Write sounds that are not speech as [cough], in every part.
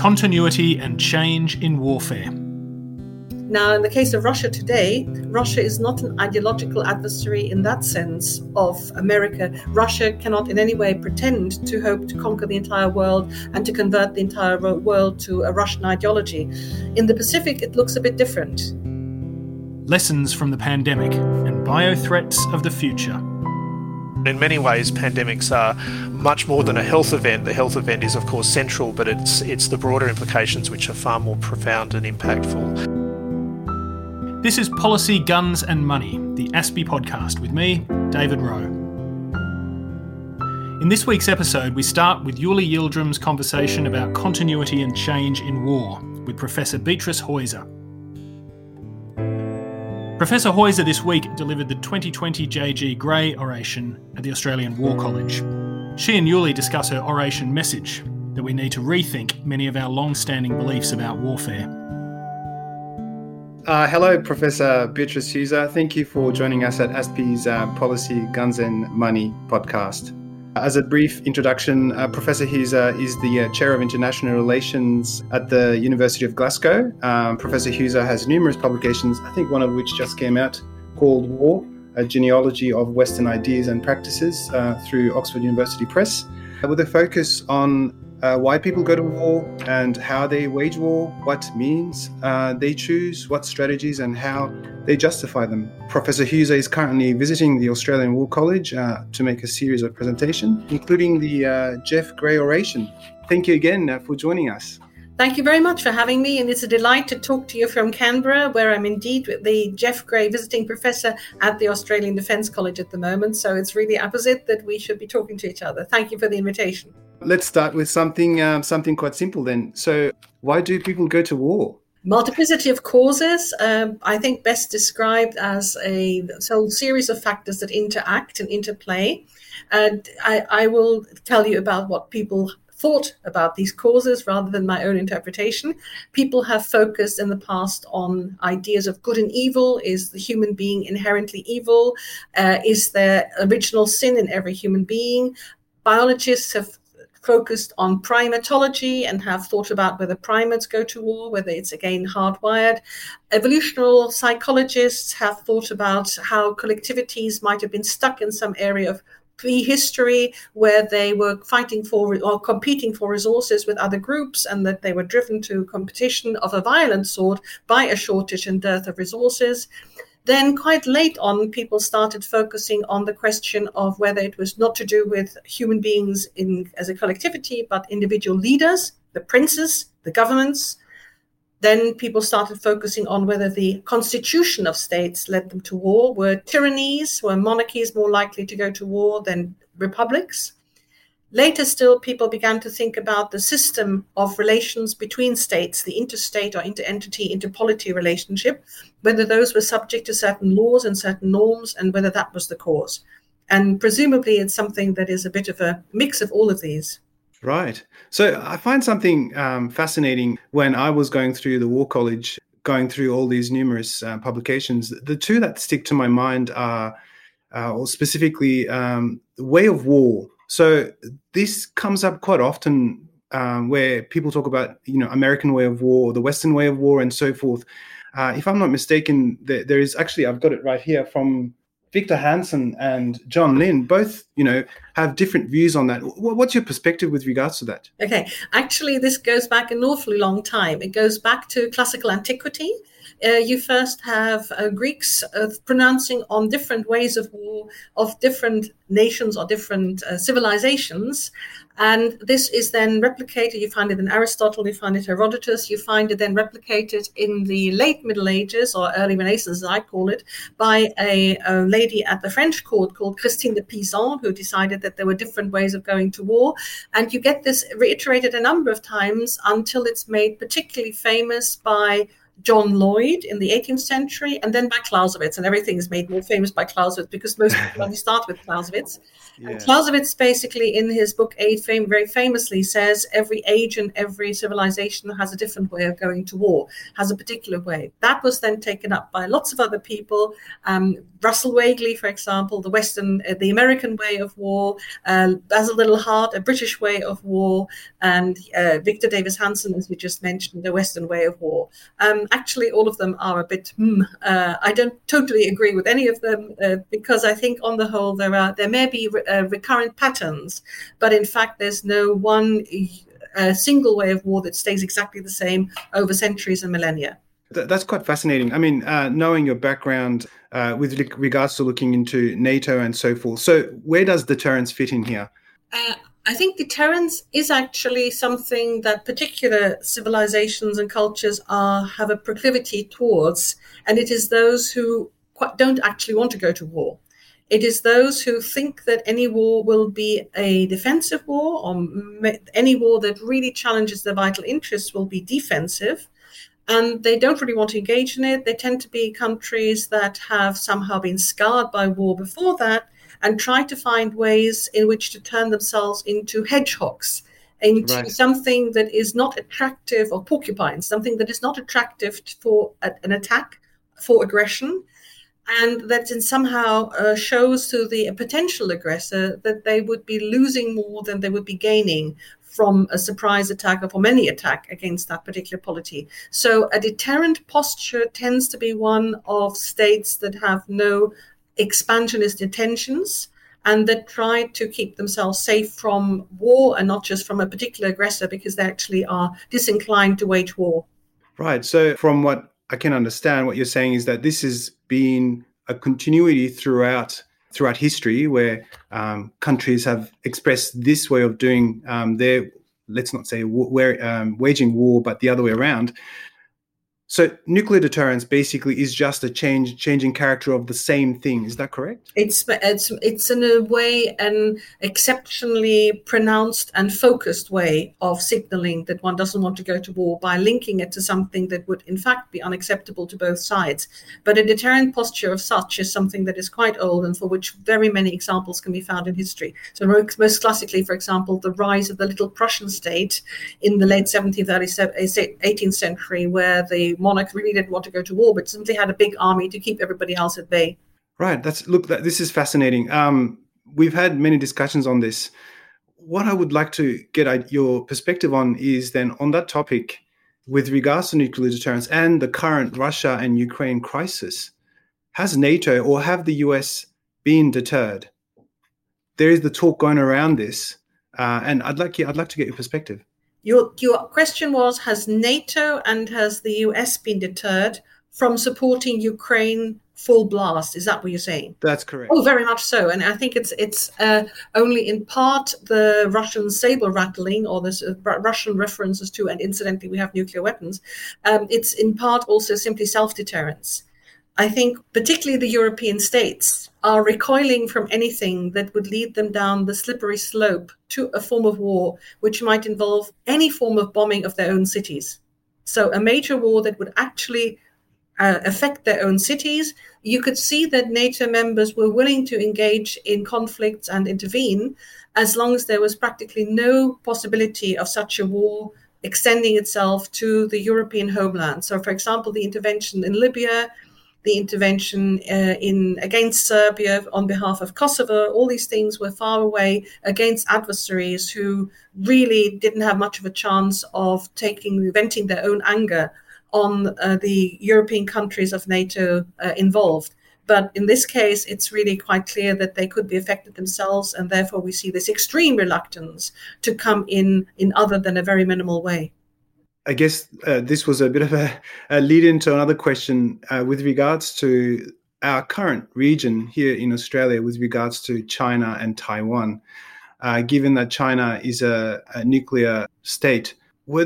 Continuity and change in warfare. Now, in the case of Russia today, Russia is not an ideological adversary in that sense of America. Russia cannot in any way pretend to hope to conquer the entire world and to convert the entire world to a Russian ideology. In the Pacific, it looks a bit different. Lessons from the pandemic and bio threats of the future. In many ways, pandemics are much more than a health event. The health event is, of course, central, but it's, it's the broader implications which are far more profound and impactful. This is Policy, Guns and Money, the ASPI podcast with me, David Rowe. In this week's episode, we start with Yuli Yildirim's conversation about continuity and change in war with Professor Beatrice Heuser. Professor Heuser this week delivered the 2020 J.G. Gray oration at the Australian War College. She and Yuli discuss her oration message that we need to rethink many of our long standing beliefs about warfare. Uh, hello, Professor Beatrice Heuser. Thank you for joining us at ASPI's uh, Policy, Guns and Money podcast. As a brief introduction, uh, Professor Heuser is the uh, Chair of International Relations at the University of Glasgow. Um, Professor Heuser has numerous publications, I think one of which just came out, called War, a genealogy of Western ideas and practices uh, through Oxford University Press, with a focus on uh, why people go to war and how they wage war, what means uh, they choose, what strategies, and how they justify them. Professor Heuser is currently visiting the Australian War College uh, to make a series of presentations, including the uh, Jeff Gray oration. Thank you again uh, for joining us. Thank you very much for having me, and it's a delight to talk to you from Canberra, where I'm indeed the Jeff Gray visiting professor at the Australian Defence College at the moment. So it's really opposite that we should be talking to each other. Thank you for the invitation. Let's start with something um, something quite simple then. So, why do people go to war? Multiplicity of causes, um, I think best described as a whole series of factors that interact and interplay. And I, I will tell you about what people thought about these causes rather than my own interpretation. People have focused in the past on ideas of good and evil. Is the human being inherently evil? Uh, is there original sin in every human being? Biologists have focused on primatology and have thought about whether primates go to war, whether it's again hardwired. Evolutional psychologists have thought about how collectivities might have been stuck in some area of prehistory where they were fighting for or competing for resources with other groups and that they were driven to competition of a violent sort by a shortage and dearth of resources. Then, quite late on, people started focusing on the question of whether it was not to do with human beings in, as a collectivity, but individual leaders, the princes, the governments. Then people started focusing on whether the constitution of states led them to war. Were tyrannies, were monarchies more likely to go to war than republics? Later, still, people began to think about the system of relations between states, the interstate or interentity, interpolity relationship, whether those were subject to certain laws and certain norms, and whether that was the cause. And presumably, it's something that is a bit of a mix of all of these. Right. So I find something um, fascinating when I was going through the War College, going through all these numerous uh, publications. The two that stick to my mind are, uh, or specifically, um, Way of War so this comes up quite often um, where people talk about you know American way of war, the Western way of war, and so forth. Uh, if I'm not mistaken, there, there is actually I've got it right here from Victor Hanson and John Lynn. Both you know have different views on that. What's your perspective with regards to that? Okay, actually, this goes back an awfully long time. It goes back to classical antiquity you first have uh, Greeks uh, pronouncing on different ways of war of different nations or different uh, civilizations. And this is then replicated. You find it in Aristotle, you find it Herodotus, you find it then replicated in the late Middle Ages or early Renaissance, as I call it, by a, a lady at the French court called Christine de Pizan, who decided that there were different ways of going to war. And you get this reiterated a number of times until it's made particularly famous by John Lloyd in the 18th century, and then by Clausewitz. And everything is made more famous by Clausewitz because most people [laughs] only start with Clausewitz. Yeah. And Clausewitz basically, in his book Aid, fame, very famously says every age and every civilization has a different way of going to war, has a particular way. That was then taken up by lots of other people. Um, Russell Weigley, for example, the Western, uh, the American way of war, uh, Basil Liddell Hart, a British way of war, and uh, Victor Davis Hanson, as we just mentioned, the Western way of war. Um, actually, all of them are a bit. Hmm, uh, I don't totally agree with any of them uh, because I think, on the whole, there are there may be re- uh, recurrent patterns, but in fact, there's no one single way of war that stays exactly the same over centuries and millennia. That's quite fascinating. I mean, uh, knowing your background uh, with regards to looking into NATO and so forth. So, where does deterrence fit in here? I think deterrence is actually something that particular civilizations and cultures are have a proclivity towards, and it is those who don't actually want to go to war. It is those who think that any war will be a defensive war, or any war that really challenges their vital interests will be defensive and they don't really want to engage in it. They tend to be countries that have somehow been scarred by war before that and try to find ways in which to turn themselves into hedgehogs, into right. something that is not attractive, or porcupines, something that is not attractive for an attack, for aggression, and that in somehow uh, shows to the potential aggressor that they would be losing more than they would be gaining from a surprise attack or from any attack against that particular polity. So a deterrent posture tends to be one of states that have no expansionist intentions and that try to keep themselves safe from war and not just from a particular aggressor because they actually are disinclined to wage war. Right. So, from what I can understand, what you're saying is that this has been a continuity throughout throughout history where um, countries have expressed this way of doing um, their, let's not say where, um, waging war, but the other way around. So nuclear deterrence basically is just a change, changing character of the same thing. Is that correct? It's it's it's in a way an exceptionally pronounced and focused way of signaling that one doesn't want to go to war by linking it to something that would in fact be unacceptable to both sides. But a deterrent posture of such is something that is quite old and for which very many examples can be found in history. So most classically, for example, the rise of the little Prussian state in the late 17th, early 18th century, where the monarch really didn't want to go to war, but simply had a big army to keep everybody else at bay. Right. That's look. That, this is fascinating. Um, we've had many discussions on this. What I would like to get your perspective on is then on that topic, with regards to nuclear deterrence and the current Russia and Ukraine crisis. Has NATO or have the US been deterred? There is the talk going around this, uh, and I'd like you, I'd like to get your perspective. Your, your question was Has NATO and has the US been deterred from supporting Ukraine full blast? Is that what you're saying? That's correct. Oh, very much so. And I think it's it's uh, only in part the Russian saber rattling or the uh, Russian references to, and incidentally, we have nuclear weapons. Um, it's in part also simply self deterrence. I think particularly the European states are recoiling from anything that would lead them down the slippery slope to a form of war which might involve any form of bombing of their own cities. So, a major war that would actually uh, affect their own cities. You could see that NATO members were willing to engage in conflicts and intervene as long as there was practically no possibility of such a war extending itself to the European homeland. So, for example, the intervention in Libya the intervention uh, in against Serbia on behalf of Kosovo. All these things were far away against adversaries who really didn't have much of a chance of taking venting their own anger on uh, the European countries of NATO uh, involved. But in this case, it's really quite clear that they could be affected themselves, and therefore we see this extreme reluctance to come in in other than a very minimal way. I guess uh, this was a bit of a, a lead into another question uh, with regards to our current region here in Australia, with regards to China and Taiwan. Uh, given that China is a, a nuclear state,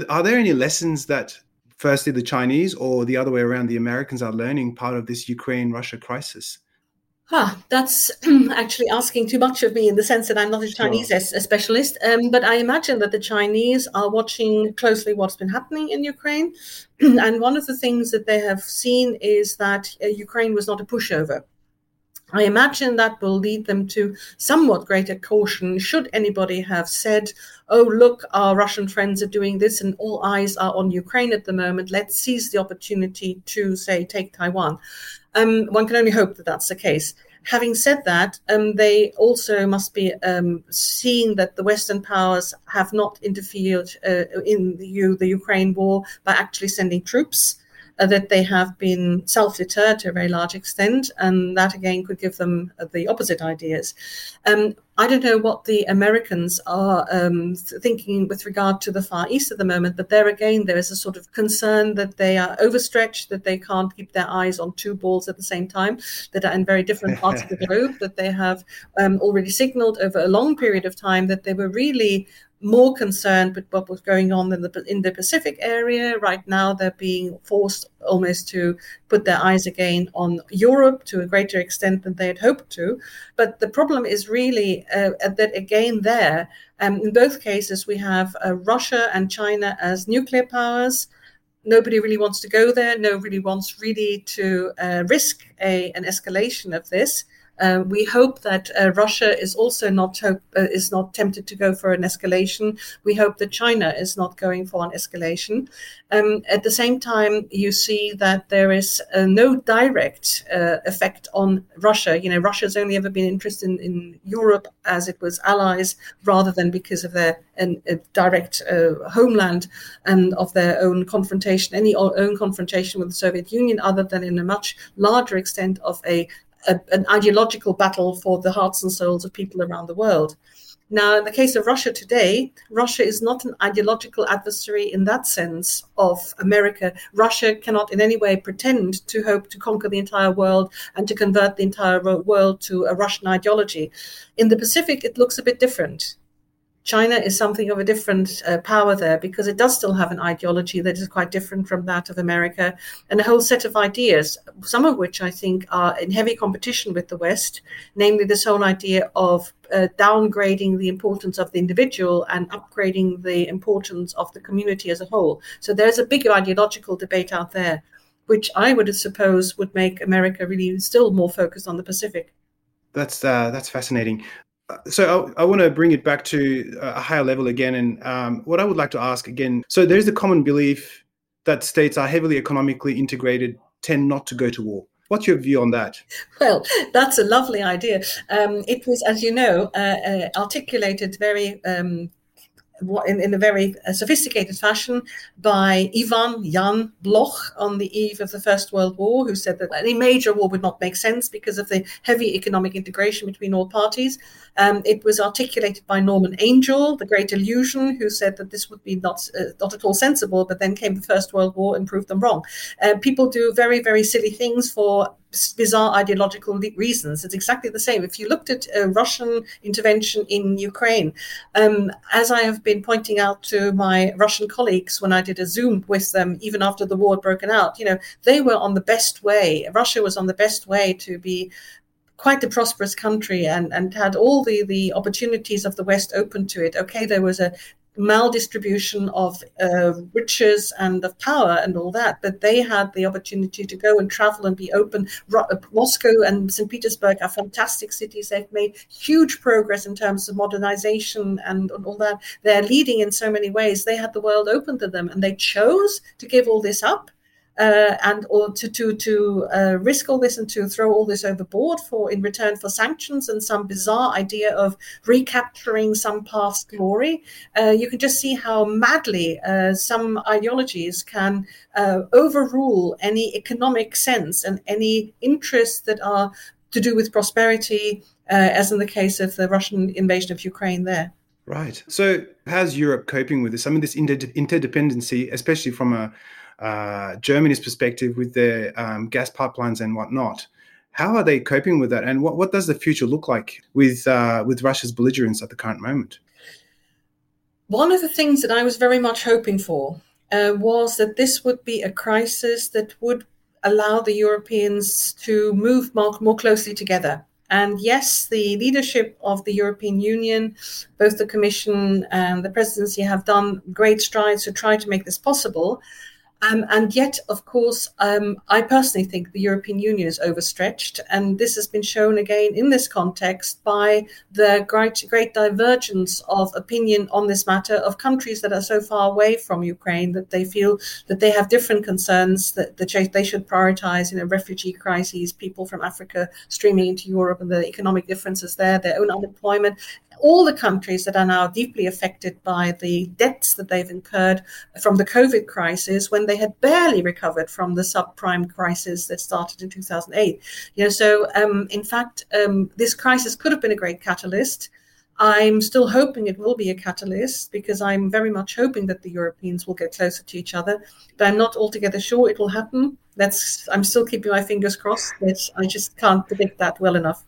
are there any lessons that, firstly, the Chinese or the other way around, the Americans are learning part of this Ukraine Russia crisis? Huh, that's [clears throat] actually asking too much of me in the sense that I'm not a Chinese sure. specialist. Um, but I imagine that the Chinese are watching closely what's been happening in Ukraine. [clears throat] and one of the things that they have seen is that uh, Ukraine was not a pushover. I imagine that will lead them to somewhat greater caution should anybody have said, oh, look, our Russian friends are doing this and all eyes are on Ukraine at the moment. Let's seize the opportunity to, say, take Taiwan. Um, one can only hope that that's the case. Having said that, um, they also must be um, seeing that the Western powers have not interfered uh, in the, the, Ukraine war by actually sending troops uh, that they have been self deterred to a very large extent, and that again could give them the opposite ideas. Um, I don't know what the Americans are um, thinking with regard to the Far East at the moment, but there again, there is a sort of concern that they are overstretched, that they can't keep their eyes on two balls at the same time, that are in very different parts of the [laughs] globe, that they have um, already signaled over a long period of time that they were really more concerned with what was going on in the in the Pacific area. Right now, they're being forced almost to put their eyes again on Europe to a greater extent than they had hoped to. But the problem is really uh, that again there, um, in both cases, we have uh, Russia and China as nuclear powers. Nobody really wants to go there. Nobody wants really to uh, risk a, an escalation of this. Uh, we hope that uh, Russia is also not hope, uh, is not tempted to go for an escalation. We hope that China is not going for an escalation. Um, at the same time, you see that there is uh, no direct uh, effect on Russia. You know, Russia's only ever been interested in, in Europe as it was allies, rather than because of their an, direct homeland and of their own confrontation, any own confrontation with the Soviet Union, other than in a much larger extent of a a, an ideological battle for the hearts and souls of people around the world. Now, in the case of Russia today, Russia is not an ideological adversary in that sense of America. Russia cannot in any way pretend to hope to conquer the entire world and to convert the entire world to a Russian ideology. In the Pacific, it looks a bit different. China is something of a different uh, power there because it does still have an ideology that is quite different from that of America and a whole set of ideas, some of which I think are in heavy competition with the West, namely this whole idea of uh, downgrading the importance of the individual and upgrading the importance of the community as a whole. So there's a big ideological debate out there, which I would suppose would make America really still more focused on the Pacific. That's uh, that's fascinating so I, I, want to bring it back to a higher level again. And um, what I would like to ask again so there's a common belief that states are heavily economically integrated tend not to go to war. What's your view on that? Well, that's a lovely idea. Um, it was, as you know, uh, uh, articulated very um, in, in a very uh, sophisticated fashion by Ivan Jan Bloch on the eve of the First World War, who said that any major war would not make sense because of the heavy economic integration between all parties. Um, it was articulated by Norman Angell, the great illusion, who said that this would be not uh, not at all sensible. But then came the First World War and proved them wrong. Uh, people do very very silly things for bizarre ideological reasons. It's exactly the same. If you looked at uh, Russian intervention in Ukraine, um, as I have been pointing out to my Russian colleagues when I did a Zoom with them, even after the war had broken out, you know, they were on the best way. Russia was on the best way to be quite a prosperous country and, and had all the, the opportunities of the West open to it. Okay, there was a maldistribution of uh, riches and of power and all that, but they had the opportunity to go and travel and be open. Ro- uh, Moscow and St. Petersburg are fantastic cities. They've made huge progress in terms of modernization and, and all that. They're leading in so many ways. They had the world open to them and they chose to give all this up uh, and or to to to uh, risk all this and to throw all this overboard for in return for sanctions and some bizarre idea of recapturing some past glory. Uh, you can just see how madly uh, some ideologies can uh, overrule any economic sense and any interests that are to do with prosperity, uh, as in the case of the Russian invasion of Ukraine. There. Right. So, how's Europe coping with this? I mean, this inter- interdependency, especially from a uh, Germany's perspective with their um, gas pipelines and whatnot. How are they coping with that, and what, what does the future look like with uh, with Russia's belligerence at the current moment? One of the things that I was very much hoping for uh, was that this would be a crisis that would allow the Europeans to move more, more closely together. And yes, the leadership of the European Union, both the Commission and the Presidency, have done great strides to try to make this possible. Um, and yet, of course, um, I personally think the European Union is overstretched. And this has been shown again in this context by the great, great divergence of opinion on this matter of countries that are so far away from Ukraine that they feel that they have different concerns that, they should prioritize, you know, refugee crises, people from Africa streaming into Europe and the economic differences there, their own unemployment, all the countries that are now deeply affected by the debts that they've incurred from the COVID crisis when they had barely recovered from the subprime crisis that started in 2008. You know, so um, in fact, um, this crisis could have been a great catalyst. I'm still hoping it will be a catalyst because I'm very much hoping that the Europeans will get closer to each other. But I'm not altogether sure it will happen. That's I'm still keeping my fingers crossed, I just can't predict that well enough.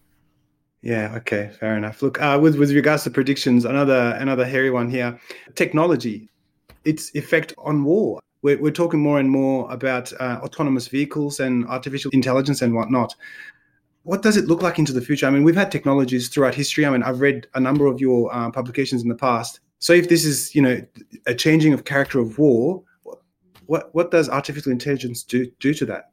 Yeah. Okay. Fair enough. Look, uh, with with regards to predictions, another another hairy one here. Technology, its effect on war. We're, we're talking more and more about uh, autonomous vehicles and artificial intelligence and whatnot. What does it look like into the future? I mean, we've had technologies throughout history. I mean, I've read a number of your uh, publications in the past. So, if this is, you know, a changing of character of war, what what does artificial intelligence do do to that?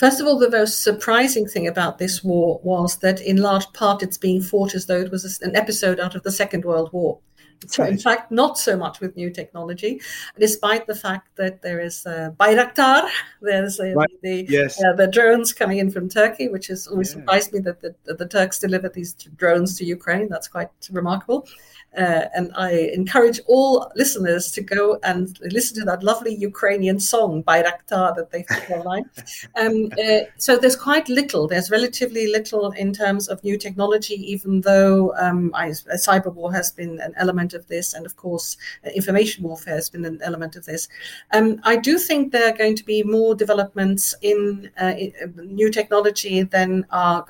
First of all, the most surprising thing about this war was that, in large part, it's being fought as though it was an episode out of the Second World War. So, in fact, not so much with new technology, despite the fact that there is uh, Bayraktar, there's uh, right. the yes. uh, the drones coming in from Turkey, which has always yeah. surprised me that the, that the Turks delivered these drones to Ukraine. That's quite remarkable. Uh, and I encourage all listeners to go and listen to that lovely Ukrainian song Bayraktar that they put online. [laughs] Um, uh, so there's quite little. There's relatively little in terms of new technology, even though um, I, cyber war has been an element of this, and of course, uh, information warfare has been an element of this. Um, I do think there are going to be more developments in, uh, in uh, new technology than are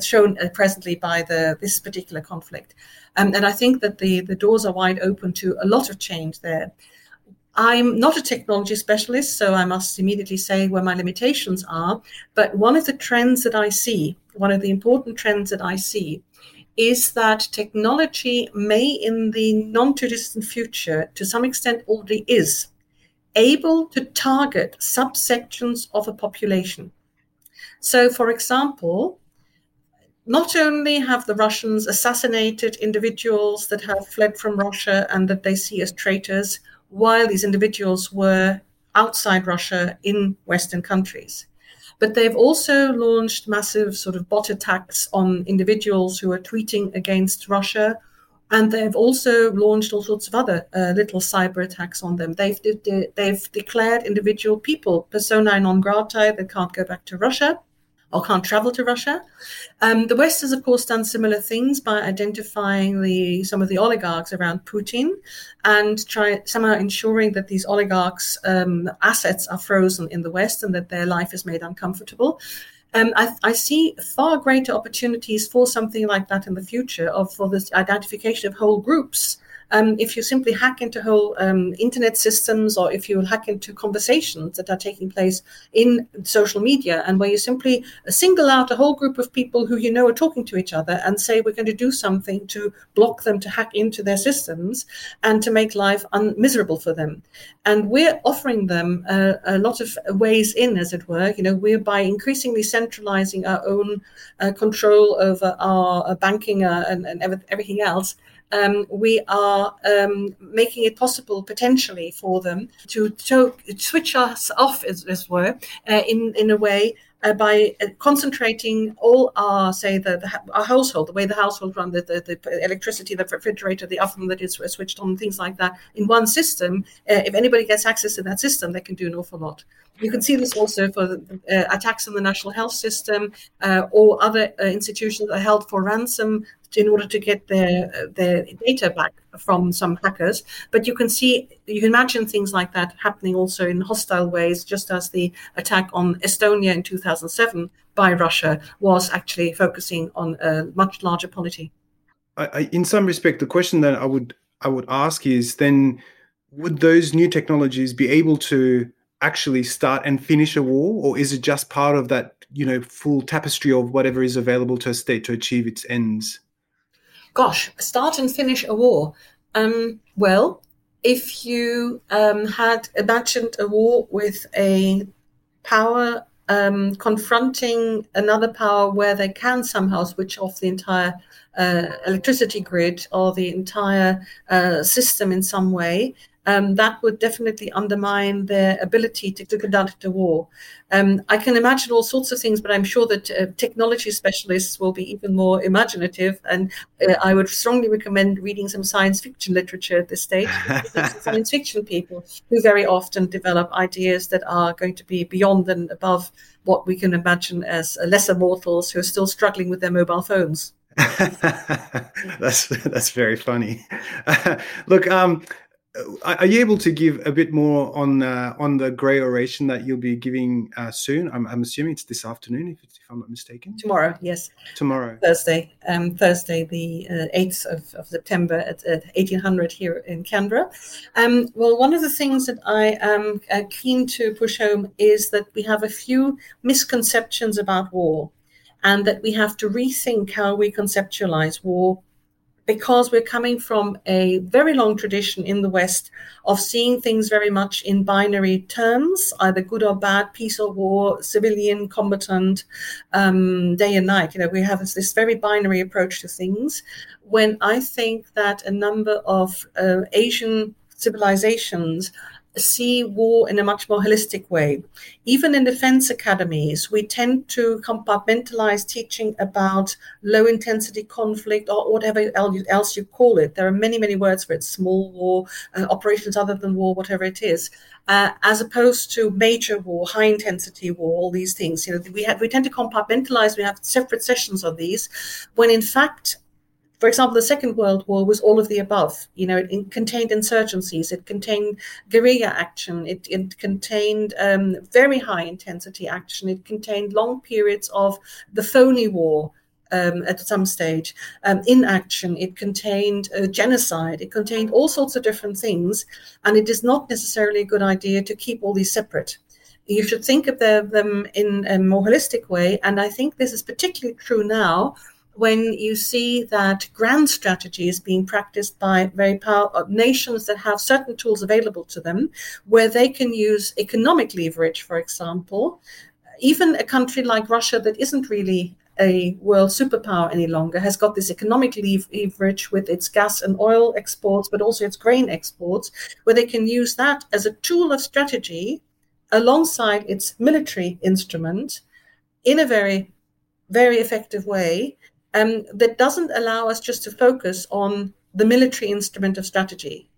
shown presently by the this particular conflict. Um, and I think that the, the doors are wide open to a lot of change there. I'm not a technology specialist, so I must immediately say where my limitations are. But one of the trends that I see, one of the important trends that I see, is that technology may, in the non too distant future, to some extent already is, able to target subsections of a population. So, for example, not only have the Russians assassinated individuals that have fled from Russia and that they see as traitors, while these individuals were outside Russia in Western countries, but they've also launched massive sort of bot attacks on individuals who are tweeting against Russia. And they've also launched all sorts of other uh, little cyber attacks on them. They've de- they've declared individual people persona non grata they can't go back to Russia or can't travel to Russia. Um, the West has, of course, done similar things by identifying the some of the oligarchs around Putin and try somehow ensuring that these oligarchs' um, assets are frozen in the West and that their life is made uncomfortable. Um, I, I, see far greater opportunities for something like that in the future of for this identification of whole groups um, if you simply hack into whole um, internet systems or if you hack into conversations that are taking place in social media and where you simply single out a whole group of people who you know are talking to each other and say we're going to do something to block them to hack into their systems and to make life un- miserable for them. And we're offering them a lot of ways in as it were. You know we're by increasingly centralizing our own uh, control over our uh, banking uh, and, and everything else um, we are um, making it possible potentially for them to, to switch us off, as, as were, uh, in in a way uh, by uh, concentrating all our, say, the, the, our household, the way the household run, the, the, the, electricity, the refrigerator, the oven that is switched on, things like that, in one system. Uh, if anybody gets access to that system, they can do an awful lot. You can see this also for uh, attacks on the national health system uh, or other institutions that are held for ransom in order to get their their data back from some hackers. But you can see, you can imagine things like that happening also in hostile ways, just as the attack on Estonia in 2007 by Russia was actually focusing on a much larger polity. I, I, in some respect, the question that I would I would ask is then, would those new technologies be able to actually start and finish a war, or is it just part of that, you know, full tapestry of whatever is available to a state to achieve its ends? Gosh, start and finish a war. Um, well, if you um, had imagined a war with a power um, confronting another power where they can somehow switch off the entire uh, electricity grid or the entire uh, system in some way, um, that would definitely undermine their ability to, to conduct a war. Um, I can imagine all sorts of things, but I'm sure that uh, technology specialists will be even more imaginative. And uh, I would strongly recommend reading some science fiction literature at this stage. [laughs] science fiction people who very often develop ideas that are going to be beyond and above what we can imagine as lesser mortals who are still struggling with their mobile phones. [laughs] that's that's very funny. [laughs] look, um, are you able to give a bit more on uh, on the grey oration that you'll be giving uh, soon? I'm, I'm, assuming it's this afternoon, if, if, I'm not mistaken. Tomorrow, yes. Tomorrow, Thursday, um, Thursday, the uh, eighth uh, of, of, September at, at, 1800 here in Canberra. Um, well, one of the things that I am uh, keen to push home is that we have a few misconceptions about war, and that we have to rethink how we conceptualize war because we're coming from a very long tradition in the West of seeing things very much in binary terms, either good or bad, peace or war, civilian, combatant, um, day and night. You know, we have this very binary approach to things. When I think that a number of uh, Asian civilizations see war in a much more holistic way. Even in defense academies, we tend to compartmentalize teaching about low intensity conflict or whatever else you call it. There are many, many words for it small war, uh, operations other than war, whatever it is. Uh, as opposed to major war, high intensity war, all these things. You know, we have we tend to compartmentalize. We have separate sessions of these, when in fact for example, the Second World War was all of the above. You know, it, it contained insurgencies, it contained guerrilla action, it, it contained um, very high intensity action, it contained long periods of the phony war. Um, at some stage, um, inaction, it contained uh, genocide, it contained all sorts of different things, and it is not necessarily a good idea to keep all these separate you should think of the, them in a more holistic way. And I think this is particularly true now when you see that grand strategy is being practiced by very powerful uh, nations that have certain tools available to them, where they can use economic leverage, for example, even a country like Russia that isn't really a world superpower any longer has got this economic leverage with its gas and oil exports, but also its grain exports, where they can use that as a tool of strategy alongside its military instrument in a very, very effective way um, that doesn't allow us just to focus on the military instrument of strategy.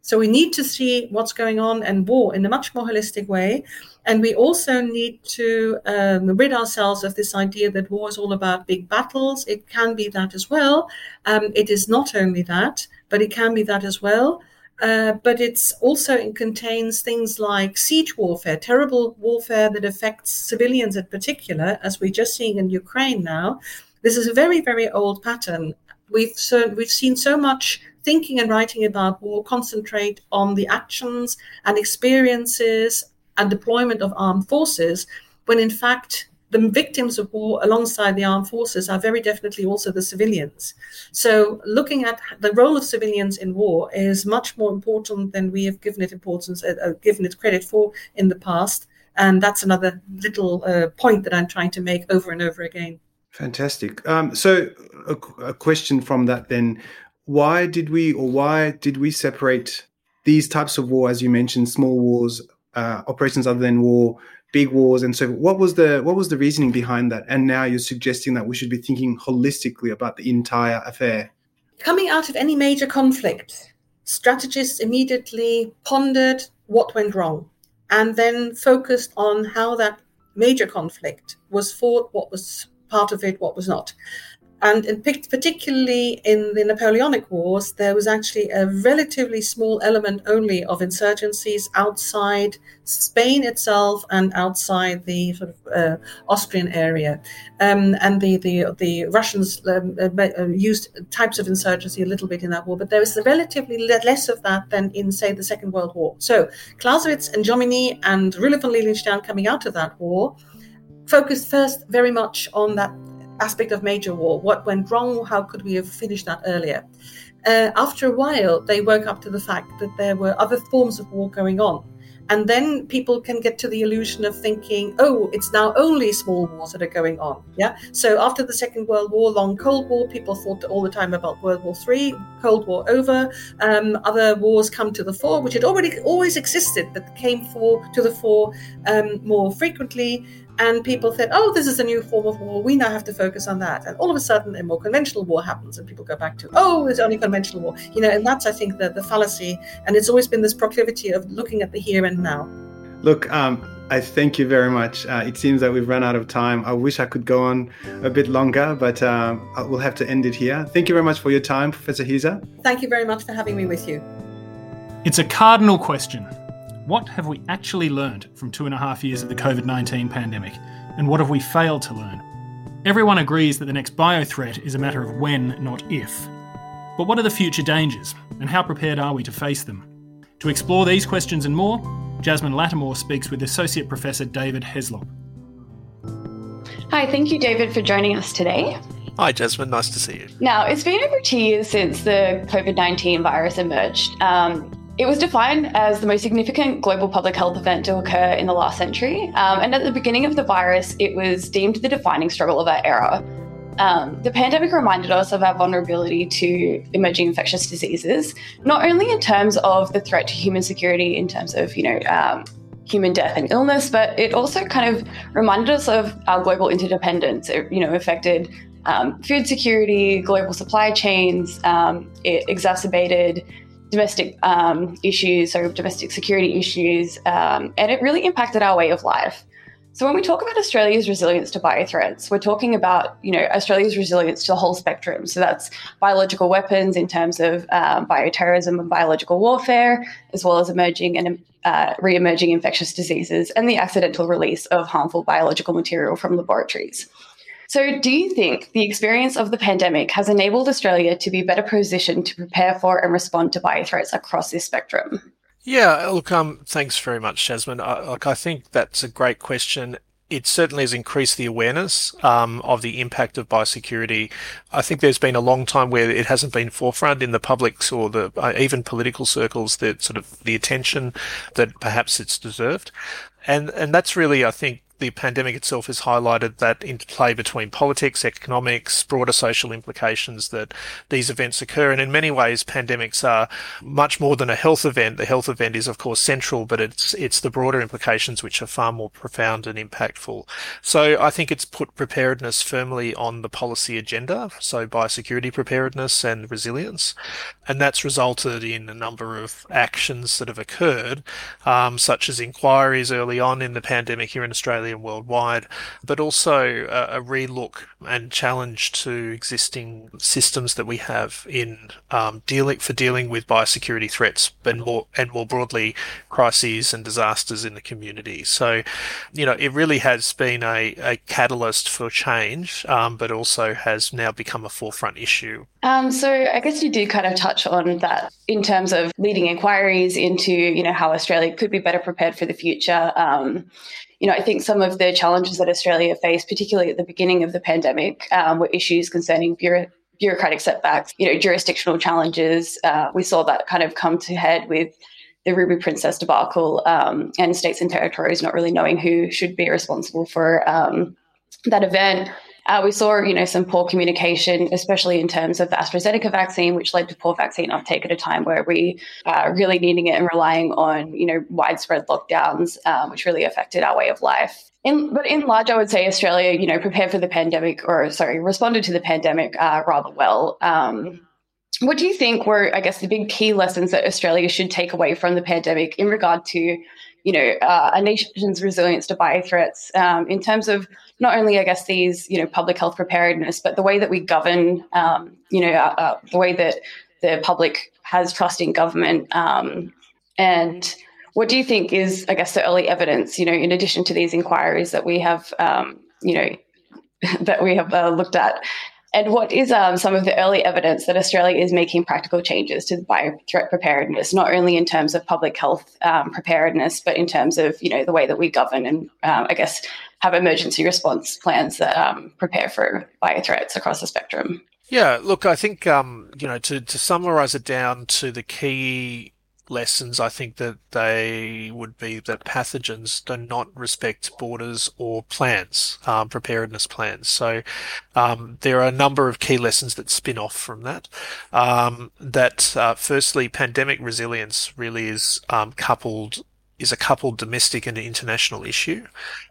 So we need to see what's going on and war in a much more holistic way. And we also need to um, rid ourselves of this idea that war is all about big battles. It can be that as well. Um, it is not only that, but it can be that as well. Uh, but it's also it contains things like siege warfare, terrible warfare that affects civilians in particular, as we're just seeing in Ukraine now, this is a very, very old pattern. We've so, we've seen so much thinking and writing about war concentrate on the actions and experiences and deployment of armed forces, when in fact the victims of war alongside the armed forces are very definitely also the civilians. So looking at the role of civilians in war is much more important than we have given it importance, uh, uh given it credit for in the past. And that's another little uh, point that I'm trying to make over and over again. Fantastic. Um, so, a, a, question from that then: Why did we, or why did we separate these types of war, as you mentioned, small wars, uh, operations other than war, big wars, and so? What was the what was the reasoning behind that? And now you're suggesting that we should be thinking holistically about the entire affair. Coming out of any major conflict, strategists immediately pondered what went wrong, and then focused on how that major conflict was fought, what was part of it, what was not. And in, particularly in the Napoleonic Wars, there was actually a relatively small element only of insurgencies outside Spain itself and outside the sort of uh, Austrian area. Um, and the, the, the Russians um, uh, uh used types of insurgency a little bit in that war, but there was relatively less of that than in, say, the Second World War. So Clausewitz and Jomini and Rühle von Lilienstern coming out of that war focused first very much on that aspect of major war. What went wrong? How could we have finished that earlier? Uh, after a while, they woke up to the fact that there were other forms of war going on. And then people can get to the illusion of thinking, oh, it's now only small wars that are going on. Yeah. So after the Second World War, long Cold War, people thought all the time about World War Three, Cold War over. Um, other wars come to the fore, which had already always existed, but came for to the fore um, more frequently and people said, "Oh, this is a new form of war. We now have to focus on that." And all of a sudden, a more conventional war happens, and people go back to, "Oh, it's only conventional war." You know, and that's I think the the fallacy, and it's always been this proclivity of looking at the here and now. Look, um, I thank you very much. Uh, it seems that we've run out of time. I wish I could go on a bit longer, but uh, we'll have to end it here. Thank you very much for your time, Professor Heuser. Thank you very much for having me with you. It's a cardinal question what have we actually learned from two and a half years of the COVID 19 pandemic, and what have we failed to learn? Everyone agrees that the next bio threat is a matter of when, not if. But what are the future dangers, and how prepared are we to face them? To explore these questions and more, Jasmine Lattimore speaks with Associate Professor David Heslop. Hi, thank you, David, for joining us today. Hi, Jasmine. Nice to see you. Now, it's been over two years since the COVID 19 virus emerged. Um, it was defined as the most significant global public health event to occur in the last century. Um, and at the beginning of the virus, it was deemed the defining struggle of our era. Um, the pandemic reminded us of our vulnerability to emerging infectious diseases, not only in terms of the threat to human security, in terms of, you know, um, human death and illness, but it also kind of reminded us of our global interdependence. It, you know, affected um, food security, global supply chains. Um, it exacerbated domestic um, issues, or domestic security issues, um, and it really impacted our way of life. So when we talk about Australia's resilience to biothreats, we're talking about you know Australia's resilience to the whole spectrum. So that's biological weapons in terms of um, bioterrorism and biological warfare, as well as emerging and uh, re-emerging infectious diseases, and the accidental release of harmful biological material from laboratories. So, do you think the experience of the pandemic has enabled Australia to be better positioned to prepare for and respond to biothreats across this spectrum? Yeah, look, um, thanks very much, Jasmine. I, like, I think that's a great question. It certainly has increased the awareness um, of the impact of biosecurity. I think there's been a long time where it hasn't been forefront in the public's or the uh, even political circles that sort of the attention that perhaps it's deserved, and and that's really I think the pandemic itself has highlighted that interplay between politics, economics, broader social implications that these events occur. And in many ways, pandemics are much more than a health event. The health event is, of course, central, but it's, it's the broader implications which are far more profound and impactful. So I think it's put preparedness firmly on the policy agenda. So biosecurity preparedness and resilience. And that's resulted in a number of actions that have occurred, um, such as inquiries early on in the pandemic here in Australia and worldwide, but also a, a relook and challenge to existing systems that we have in um, dealing for dealing with biosecurity threats and more and more broadly crises and disasters in the community. So, you know, it really has been a, a catalyst for change, um, but also has now become a forefront issue. Um, so I guess you did kind of touch on that in terms of leading inquiries into, you know, how Australia could be better prepared for the future. Um, you know, I think some of the challenges that Australia faced, particularly at the beginning of the pandemic, um, were issues concerning bureau- bureaucratic setbacks, you know, jurisdictional challenges. Uh, we saw that kind of come to head with the Ruby Princess debacle um, and states and territories not really knowing who should be responsible for um, that event. Uh, we saw, you know, some poor communication, especially in terms of the AstraZeneca vaccine, which led to poor vaccine uptake at a time where we are uh, really needing it and relying on, you know, widespread lockdowns, um, which really affected our way of life. In, but in large, I would say Australia, you know, prepared for the pandemic, or sorry, responded to the pandemic uh, rather well. Um, what do you think were, I guess, the big key lessons that Australia should take away from the pandemic in regard to, you know, uh, a nation's resilience to bio threats um, in terms of not only, I guess, these, you know, public health preparedness, but the way that we govern, um, you know, uh, uh, the way that the public has trust in government. Um, and what do you think is, I guess, the early evidence, you know, in addition to these inquiries that we have, um, you know, [laughs] that we have uh, looked at and what is um, some of the early evidence that Australia is making practical changes to bio threat preparedness, not only in terms of public health um, preparedness, but in terms of you know the way that we govern and um, I guess have emergency response plans that um, prepare for bio threats across the spectrum. Yeah, look, I think um, you know to to summarise it down to the key lessons, I think that they would be that pathogens do not respect borders or plans, um, preparedness plans. So um, there are a number of key lessons that spin off from that. Um, that uh, firstly, pandemic resilience really is um, coupled is a coupled domestic and international issue.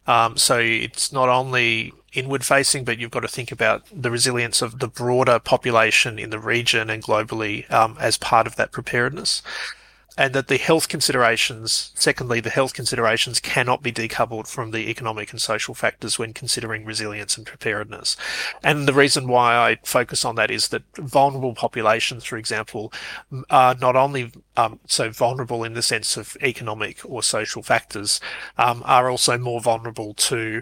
Um, so it's not only inward facing, but you've got to think about the resilience of the broader population in the region and globally um, as part of that preparedness and that the health considerations, secondly, the health considerations cannot be decoupled from the economic and social factors when considering resilience and preparedness. And the reason why I focus on that is that vulnerable populations, for example, are not only um, so vulnerable in the sense of economic or social factors, um, are also more vulnerable to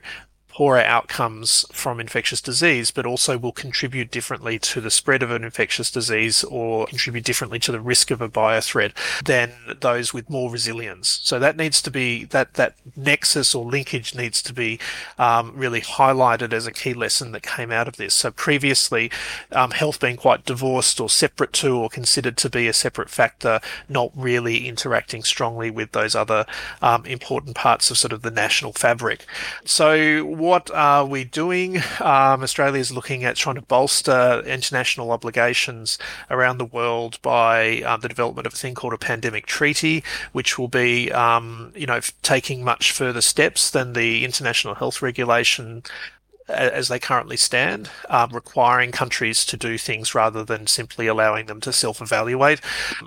poorer outcomes from infectious disease, but also will contribute differently to the spread of an infectious disease or contribute differently to the risk of a biothreat than those with more resilience. So that needs to be that that nexus or linkage needs to be um, really highlighted as a key lesson that came out of this. So previously, um, health being quite divorced or separate to or considered to be a separate factor, not really interacting strongly with those other um, important parts of sort of the national fabric. So what are we doing? Um, Australia is looking at trying to bolster international obligations around the world by uh, the development of a thing called a pandemic treaty, which will be, um, you know, taking much further steps than the international health regulation as they currently stand, um, requiring countries to do things rather than simply allowing them to self-evaluate,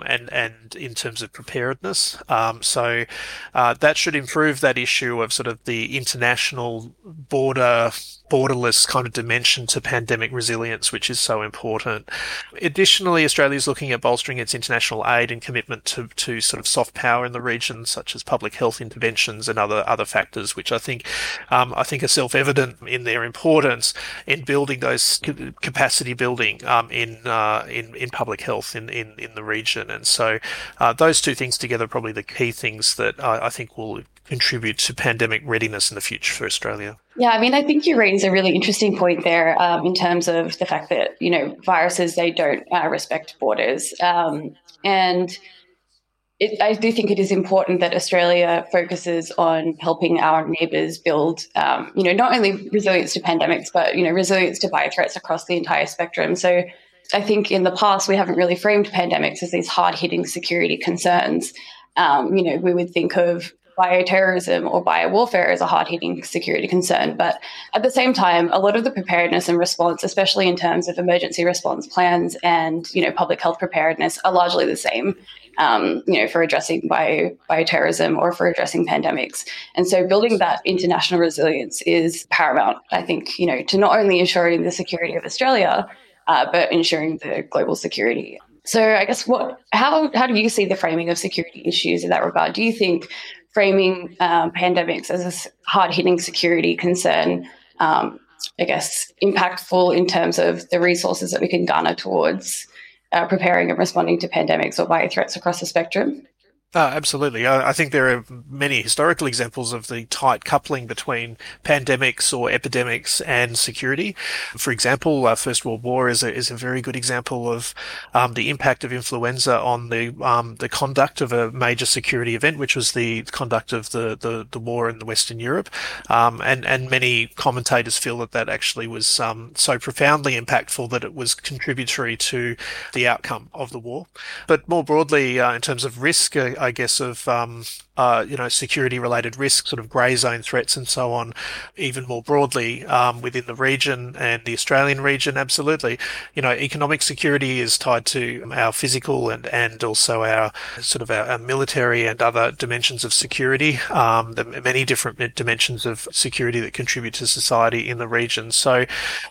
and and in terms of preparedness. Um, so uh, that should improve that issue of sort of the international border borderless kind of dimension to pandemic resilience, which is so important. Additionally, Australia is looking at bolstering its international aid and commitment to, to sort of soft power in the region, such as public health interventions and other other factors, which I think um, I think are self-evident in their importance in building those capacity building um, in, uh, in in public health in, in, in the region. And so uh, those two things together are probably the key things that I, I think will contribute to pandemic readiness in the future for Australia. Yeah, I mean, I think you raise a really interesting point there um, in terms of the fact that you know viruses they don't uh, respect borders, um, and it, I do think it is important that Australia focuses on helping our neighbours build, um, you know, not only resilience to pandemics, but you know, resilience to bio threats across the entire spectrum. So. I think in the past we haven't really framed pandemics as these hard-hitting security concerns. Um, you know, we would think of bioterrorism or biowarfare as a hard hitting security concern. But at the same time, a lot of the preparedness and response, especially in terms of emergency response plans and you know public health preparedness, are largely the same. Um, you know, for addressing bio, bioterrorism or for addressing pandemics. And so building that international resilience is paramount, I think, you know, to not only ensuring the security of Australia, uh, but ensuring the global security. So I guess what how how do you see the framing of security issues in that regard? Do you think framing um, pandemics as a hard hitting security concern, um, I guess, impactful in terms of the resources that we can garner towards uh, preparing and responding to pandemics or bio threats across the spectrum? Uh, absolutely. I, I, think there are many historical examples of the tight coupling between pandemics or epidemics and security. For example, uh, First World War is a, is a very good example of um, the impact of influenza on the um, the conduct of a major security event, which was the conduct of the, the, the war in Western Europe. Um, and, and many commentators feel that that actually was um, so profoundly impactful that it was contributory to the outcome of the war. But more broadly, uh, in terms of risk, I guess, of um, uh, you know, security related risks, sort of grey zone threats and so on, even more broadly um, within the region and the Australian region, absolutely. You know, economic security is tied to our physical and, and also our sort of our, our military and other dimensions of security, um, the many different dimensions of security that contribute to society in the region. So,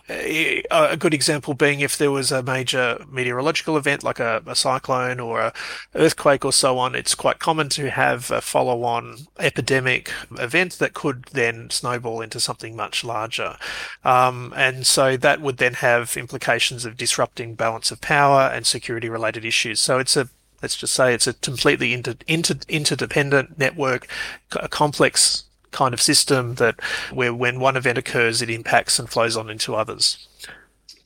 eh, a good example being if there was a major meteorological event like a, a cyclone or an earthquake or so on, it's quite common to have a follow on epidemic event that could then snowball into something much larger. Um, and so that would then have implications of disrupting balance of power and security related issues. So it's a let's just say it's a completely inter, inter, interdependent network, a complex kind of system that where when one event occurs, it impacts and flows on into others.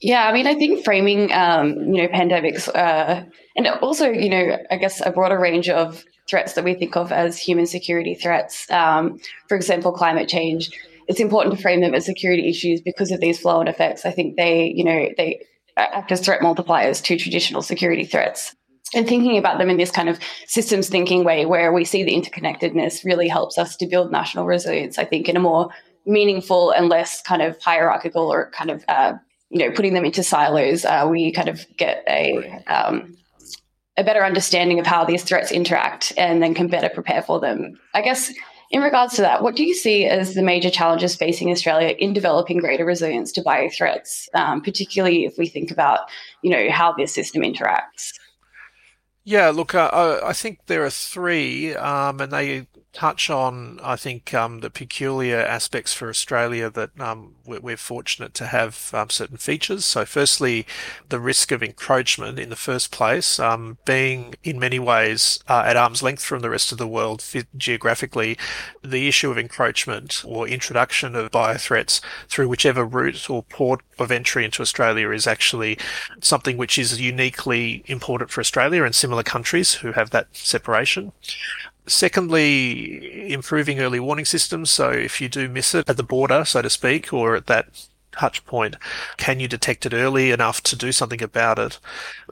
Yeah, I mean, I think framing, um, you know, pandemics, uh, and also, you know, I guess a broader range of threats that we think of as human security threats. Um, for example, climate change. It's important to frame them as security issues because of these flow-on effects. I think they, you know, they act as threat multipliers to traditional security threats. And thinking about them in this kind of systems thinking way, where we see the interconnectedness, really helps us to build national resilience. I think in a more meaningful and less kind of hierarchical or kind of uh, you know putting them into silos. Uh, we kind of get a um, a better understanding of how these threats interact and then can better prepare for them. I guess in regards to that, what do you see as the major challenges facing Australia in developing greater resilience to bio threats, um, particularly if we think about, you know, how this system interacts? Yeah, look, uh, I think there are three, um, and they touch on, I think, um, the peculiar aspects for Australia that um, we're, fortunate to have um, certain features. So, firstly, the risk of encroachment in the first place, um, being in many ways uh, at arm's length from the rest of the world geographically, the issue of encroachment or introduction of biothreats through whichever route or port of entry into Australia is actually something which is uniquely important for Australia and similar countries who have that separation. Secondly, improving early warning systems. So if you do miss it at the border, so to speak, or at that touch point, can you detect it early enough to do something about it?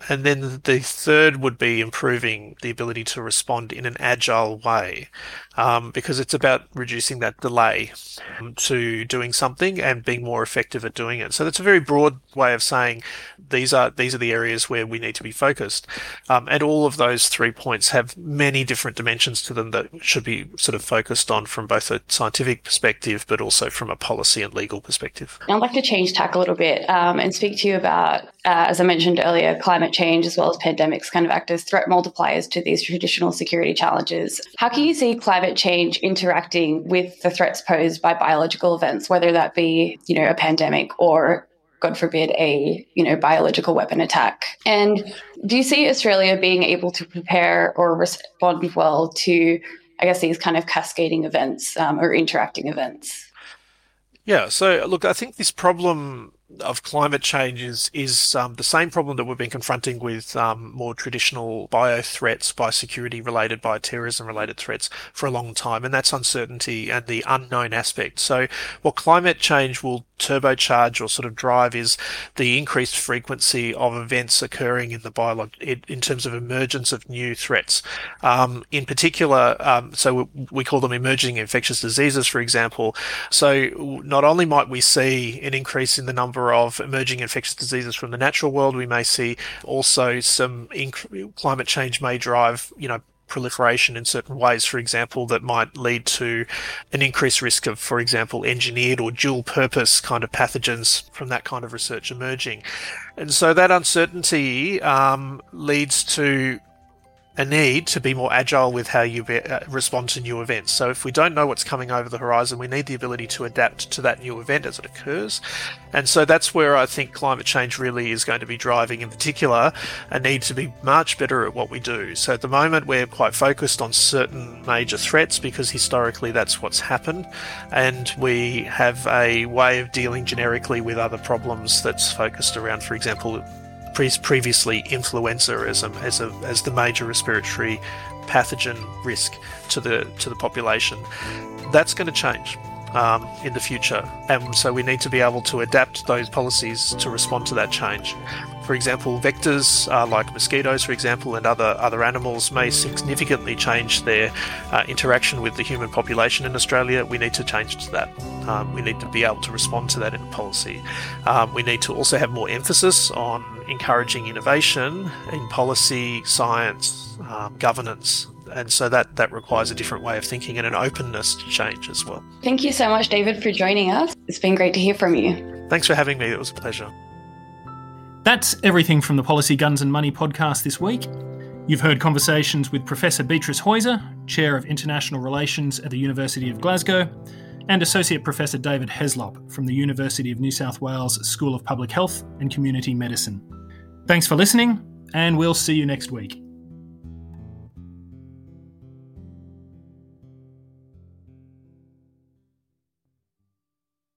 And then the third would be improving the ability to respond in an agile way, um, because it's about reducing that delay um, to doing something and being more effective at doing it. So that's a very broad way of saying these are these are the areas where we need to be focused. Um, and all of those three points have many different dimensions to them that should be sort of focused on from both a scientific perspective, but also from a policy and legal perspective. I'd like to change tack a little bit um, and speak to you about, uh, as I mentioned earlier, climate change as well as pandemics kind of act as threat multipliers to these traditional security challenges. How can you see climate change interacting with the threats posed by biological events, whether that be, you know, a pandemic or God forbid, a you know biological weapon attack. And do you see Australia being able to prepare or respond well to, I guess, these kind of cascading events um, or interacting events? Yeah. So look, I think this problem of climate change is is um, the same problem that we've been confronting with um, more traditional bio threats, biosecurity related, bioterrorism related threats for a long time, and that's uncertainty and the unknown aspect. So, what climate change will turbocharge or sort of drive is the increased frequency of events occurring in the biolog in terms of emergence of new threats. Um, in particular, um, so we call them emerging infectious diseases, for example. So, not only might we see an increase in the number of emerging infectious diseases from the natural world. We may see also some inc- climate change may drive, you know, proliferation in certain ways, for example, that might lead to an increased risk of, for example, engineered or dual purpose kind of pathogens from that kind of research emerging. And so that uncertainty um, leads to a need to be more agile with how you be, uh, respond to new events. So if we don't know what's coming over the horizon, we need the ability to adapt to that new event as it occurs. And so that's where I think climate change really is going to be driving, in particular, a need to be much better at what we do. So at the moment, we're quite focused on certain major threats because historically that's what's happened. And we have a way of dealing generically with other problems that's focused around, for example, previously influenza as, a, as, a, as the major respiratory pathogen risk to the to the population. That's going to change um, in the future, and so we need to be able to adapt those policies to respond to that change. For example, vectors uh, like mosquitoes, for example, and other, other animals may significantly change their uh, interaction with the human population in Australia. We need to change to that. Um, we need to be able to respond to that in policy. Um, we need to also have more emphasis on encouraging innovation in policy, science, um, governance, and so that that requires a different way of thinking and an openness to change as well. Thank you so much, David, for joining us. It's been great to hear from you. Thanks for having me. It was a pleasure. That's everything from the Policy Guns and Money podcast this week. You've heard conversations with Professor Beatrice Heuser, Chair of International Relations at the University of Glasgow, and Associate Professor David Heslop from the University of New South Wales School of Public Health and Community Medicine. Thanks for listening, and we'll see you next week.